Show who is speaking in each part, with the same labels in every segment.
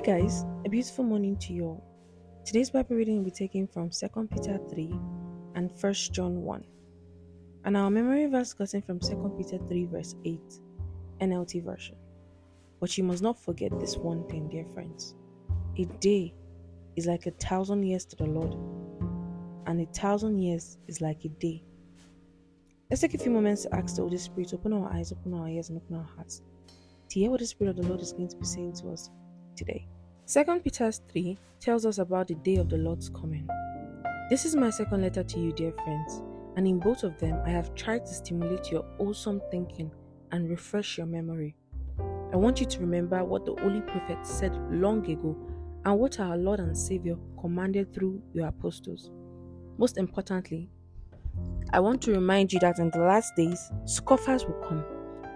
Speaker 1: Hi guys, a beautiful morning to you all. Today's Bible reading will be taken from 2 Peter 3 and 1 John 1. And our memory verse gotten from 2 Peter 3 verse 8, NLT version. But you must not forget this one thing, dear friends. A day is like a thousand years to the Lord, and a thousand years is like a day. Let's take a few moments to ask the Holy Spirit to open our eyes, open our ears, and open our hearts to hear what the Spirit of the Lord is going to be saying to us today. 2 Peter 3 tells us about the day of the Lord's coming. This is my second letter to you, dear friends, and in both of them, I have tried to stimulate your awesome thinking and refresh your memory. I want you to remember what the holy prophet said long ago and what our Lord and Savior commanded through your apostles. Most importantly, I want to remind you that in the last days, scoffers will come,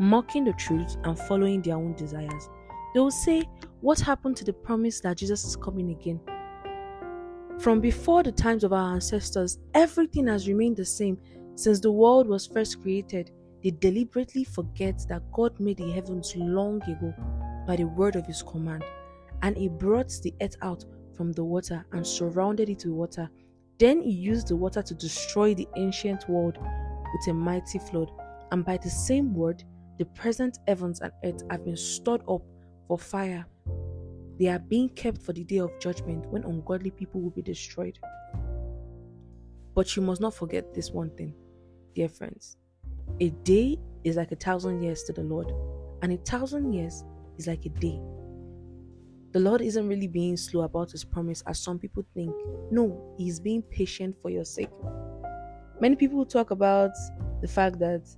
Speaker 1: mocking the truth and following their own desires. They will say, what happened to the promise that Jesus is coming again? From before the times of our ancestors, everything has remained the same since the world was first created. They deliberately forget that God made the heavens long ago by the word of his command, and he brought the earth out from the water and surrounded it with water. Then he used the water to destroy the ancient world with a mighty flood, and by the same word, the present heavens and earth have been stored up for fire they are being kept for the day of judgment when ungodly people will be destroyed. But you must not forget this one thing, dear friends. A day is like a thousand years to the Lord, and a thousand years is like a day. The Lord isn't really being slow about His promise as some people think. No, He is being patient for your sake. Many people talk about the fact that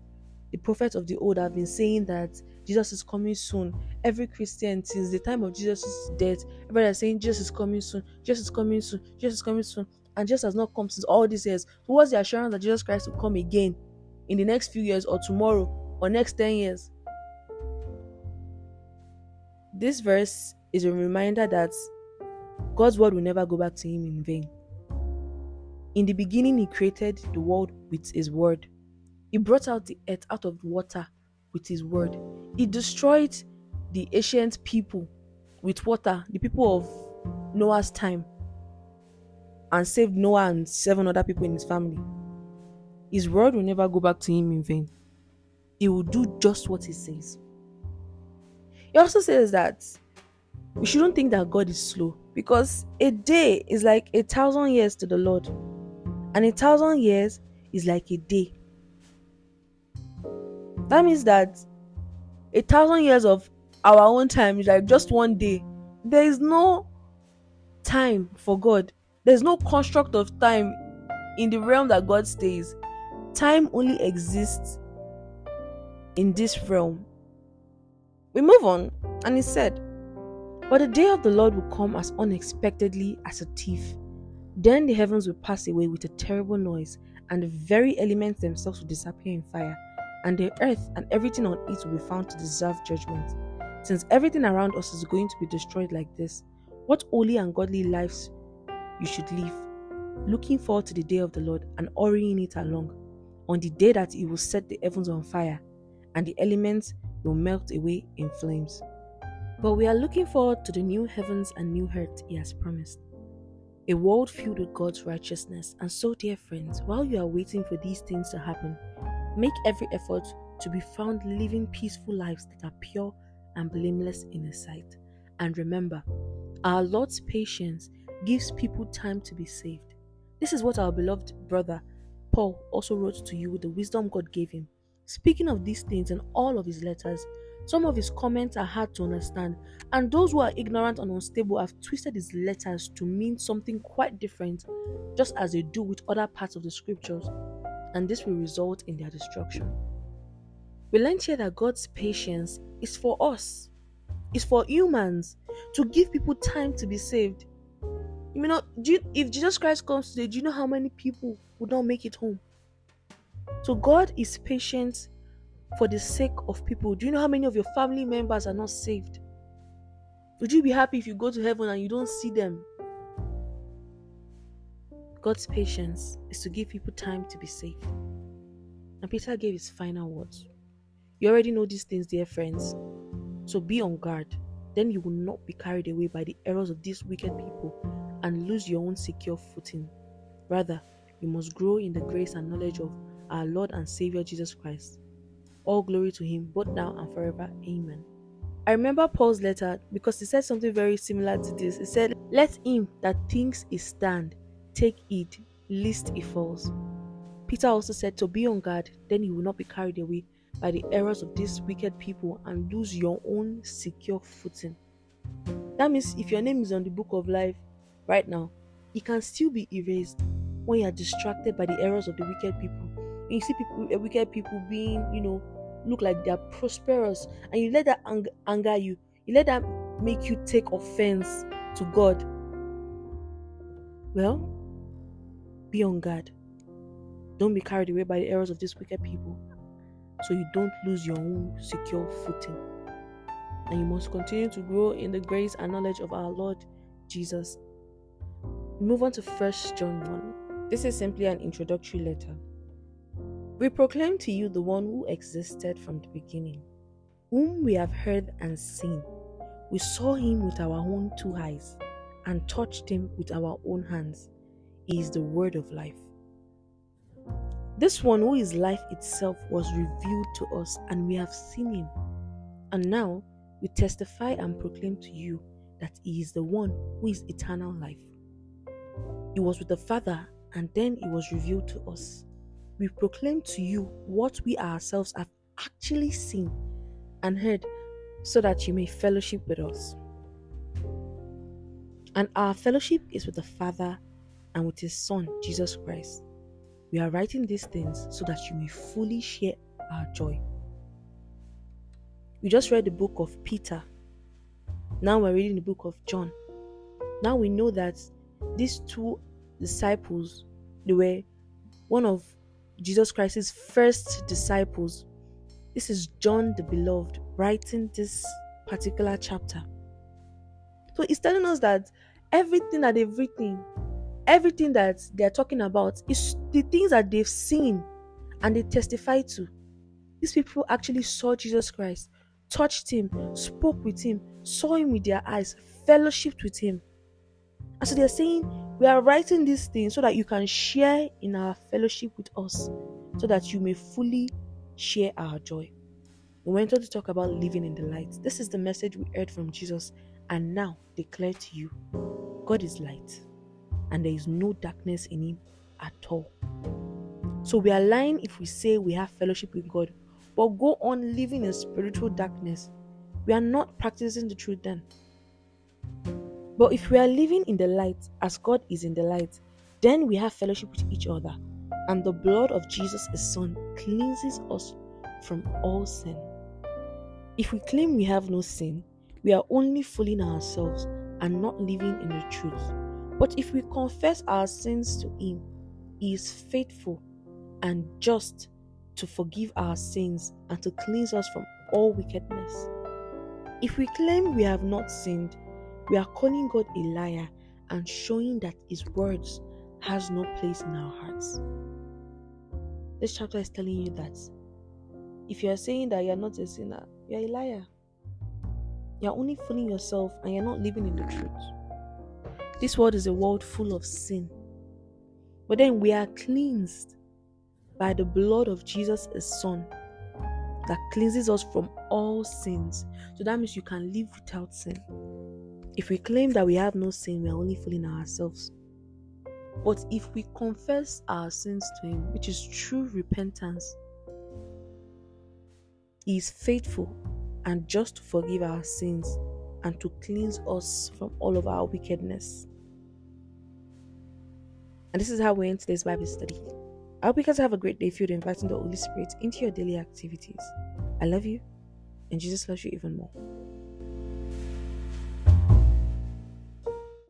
Speaker 1: the prophets of the old have been saying that Jesus is coming soon. Every Christian since the time of Jesus' death, everybody is saying Jesus is coming soon, Jesus is coming soon, Jesus is coming soon, and Jesus has not come since all these years. Who was the assurance that Jesus Christ will come again in the next few years or tomorrow or next 10 years? This verse is a reminder that God's word will never go back to him in vain. In the beginning, he created the world with his word. He brought out the earth out of water with his word. He destroyed the ancient people with water, the people of Noah's time, and saved Noah and seven other people in his family. His word will never go back to him in vain. He will do just what he says. He also says that we shouldn't think that God is slow because a day is like a thousand years to the Lord, and a thousand years is like a day. That means that a thousand years of our own time is like just one day. There is no time for God. There's no construct of time in the realm that God stays. Time only exists in this realm. We move on, and he said, But the day of the Lord will come as unexpectedly as a thief. Then the heavens will pass away with a terrible noise, and the very elements themselves will disappear in fire and the earth and everything on it will be found to deserve judgment. Since everything around us is going to be destroyed like this, what holy and godly lives you should live, looking forward to the day of the Lord and hurrying it along, on the day that He will set the heavens on fire and the elements will melt away in flames. But we are looking forward to the new heavens and new earth He has promised. A world filled with God's righteousness. And so, dear friends, while you are waiting for these things to happen, Make every effort to be found living peaceful lives that are pure and blameless in His sight. And remember, our Lord's patience gives people time to be saved. This is what our beloved brother Paul also wrote to you with the wisdom God gave him. Speaking of these things in all of his letters, some of his comments are hard to understand, and those who are ignorant and unstable have twisted his letters to mean something quite different, just as they do with other parts of the scriptures and this will result in their destruction. We learned here that God's patience is for us, it's for humans to give people time to be saved. You know, you, if Jesus Christ comes today, do you know how many people would not make it home? So God is patient for the sake of people. Do you know how many of your family members are not saved? Would you be happy if you go to heaven and you don't see them God's patience is to give people time to be safe. And Peter gave his final words. You already know these things, dear friends. So be on guard. Then you will not be carried away by the errors of these wicked people and lose your own secure footing. Rather, you must grow in the grace and knowledge of our Lord and Savior Jesus Christ. All glory to Him, both now and forever. Amen. I remember Paul's letter because he said something very similar to this. He said, Let him that thinks he stand Take heed, lest he falls. Peter also said to be on guard, then you will not be carried away by the errors of these wicked people and lose your own secure footing. That means if your name is on the book of life right now, it can still be erased when you are distracted by the errors of the wicked people. And you see people, eh, wicked people being, you know, look like they are prosperous, and you let that ang- anger you. You let that make you take offense to God. Well, be on guard. Don't be carried away by the errors of these wicked people so you don't lose your own secure footing. And you must continue to grow in the grace and knowledge of our Lord Jesus. Move on to First John 1. This is simply an introductory letter. We proclaim to you the one who existed from the beginning, whom we have heard and seen. We saw him with our own two eyes and touched him with our own hands is the word of life. This one, who is life itself, was revealed to us, and we have seen him. And now we testify and proclaim to you that he is the one who is eternal life. He was with the Father, and then he was revealed to us. We proclaim to you what we ourselves have actually seen and heard, so that you may fellowship with us. And our fellowship is with the Father and with His Son, Jesus Christ. We are writing these things so that you may fully share our joy. We just read the book of Peter. Now we're reading the book of John. Now we know that these two disciples, they were one of Jesus Christ's first disciples. This is John the Beloved writing this particular chapter. So he's telling us that everything that everything everything that they're talking about is the things that they've seen and they testify to. These people actually saw Jesus Christ, touched him, spoke with him, saw him with their eyes, fellowshiped with him. And so they're saying, We are writing these things so that you can share in our fellowship with us, so that you may fully share our joy. We went on to talk about living in the light. This is the message we heard from Jesus and now declare to you God is light and there is no darkness in him at all. So we are lying if we say we have fellowship with God, but go on living in spiritual darkness. We are not practicing the truth then. But if we are living in the light as God is in the light, then we have fellowship with each other, and the blood of Jesus, his Son, cleanses us from all sin. If we claim we have no sin, we are only fooling ourselves and not living in the truth. But if we confess our sins to Him, He is faithful and just to forgive our sins and to cleanse us from all wickedness. If we claim we have not sinned, we are calling God a liar and showing that His words has no place in our hearts. This chapter is telling you that if you are saying that you are not a sinner, you are a liar. You are only fooling yourself and you are not living in the truth. This world is a world full of sin. But then we are cleansed by the blood of Jesus, his son, that cleanses us from all sins. So that means you can live without sin. If we claim that we have no sin, we are only fooling ourselves. But if we confess our sins to Him, which is true repentance, He is faithful and just to forgive our sins and to cleanse us from all of our wickedness. And this is how we end today's Bible study. I hope you guys have a great day filled with inviting the Holy Spirit into your daily activities. I love you, and Jesus loves you even more.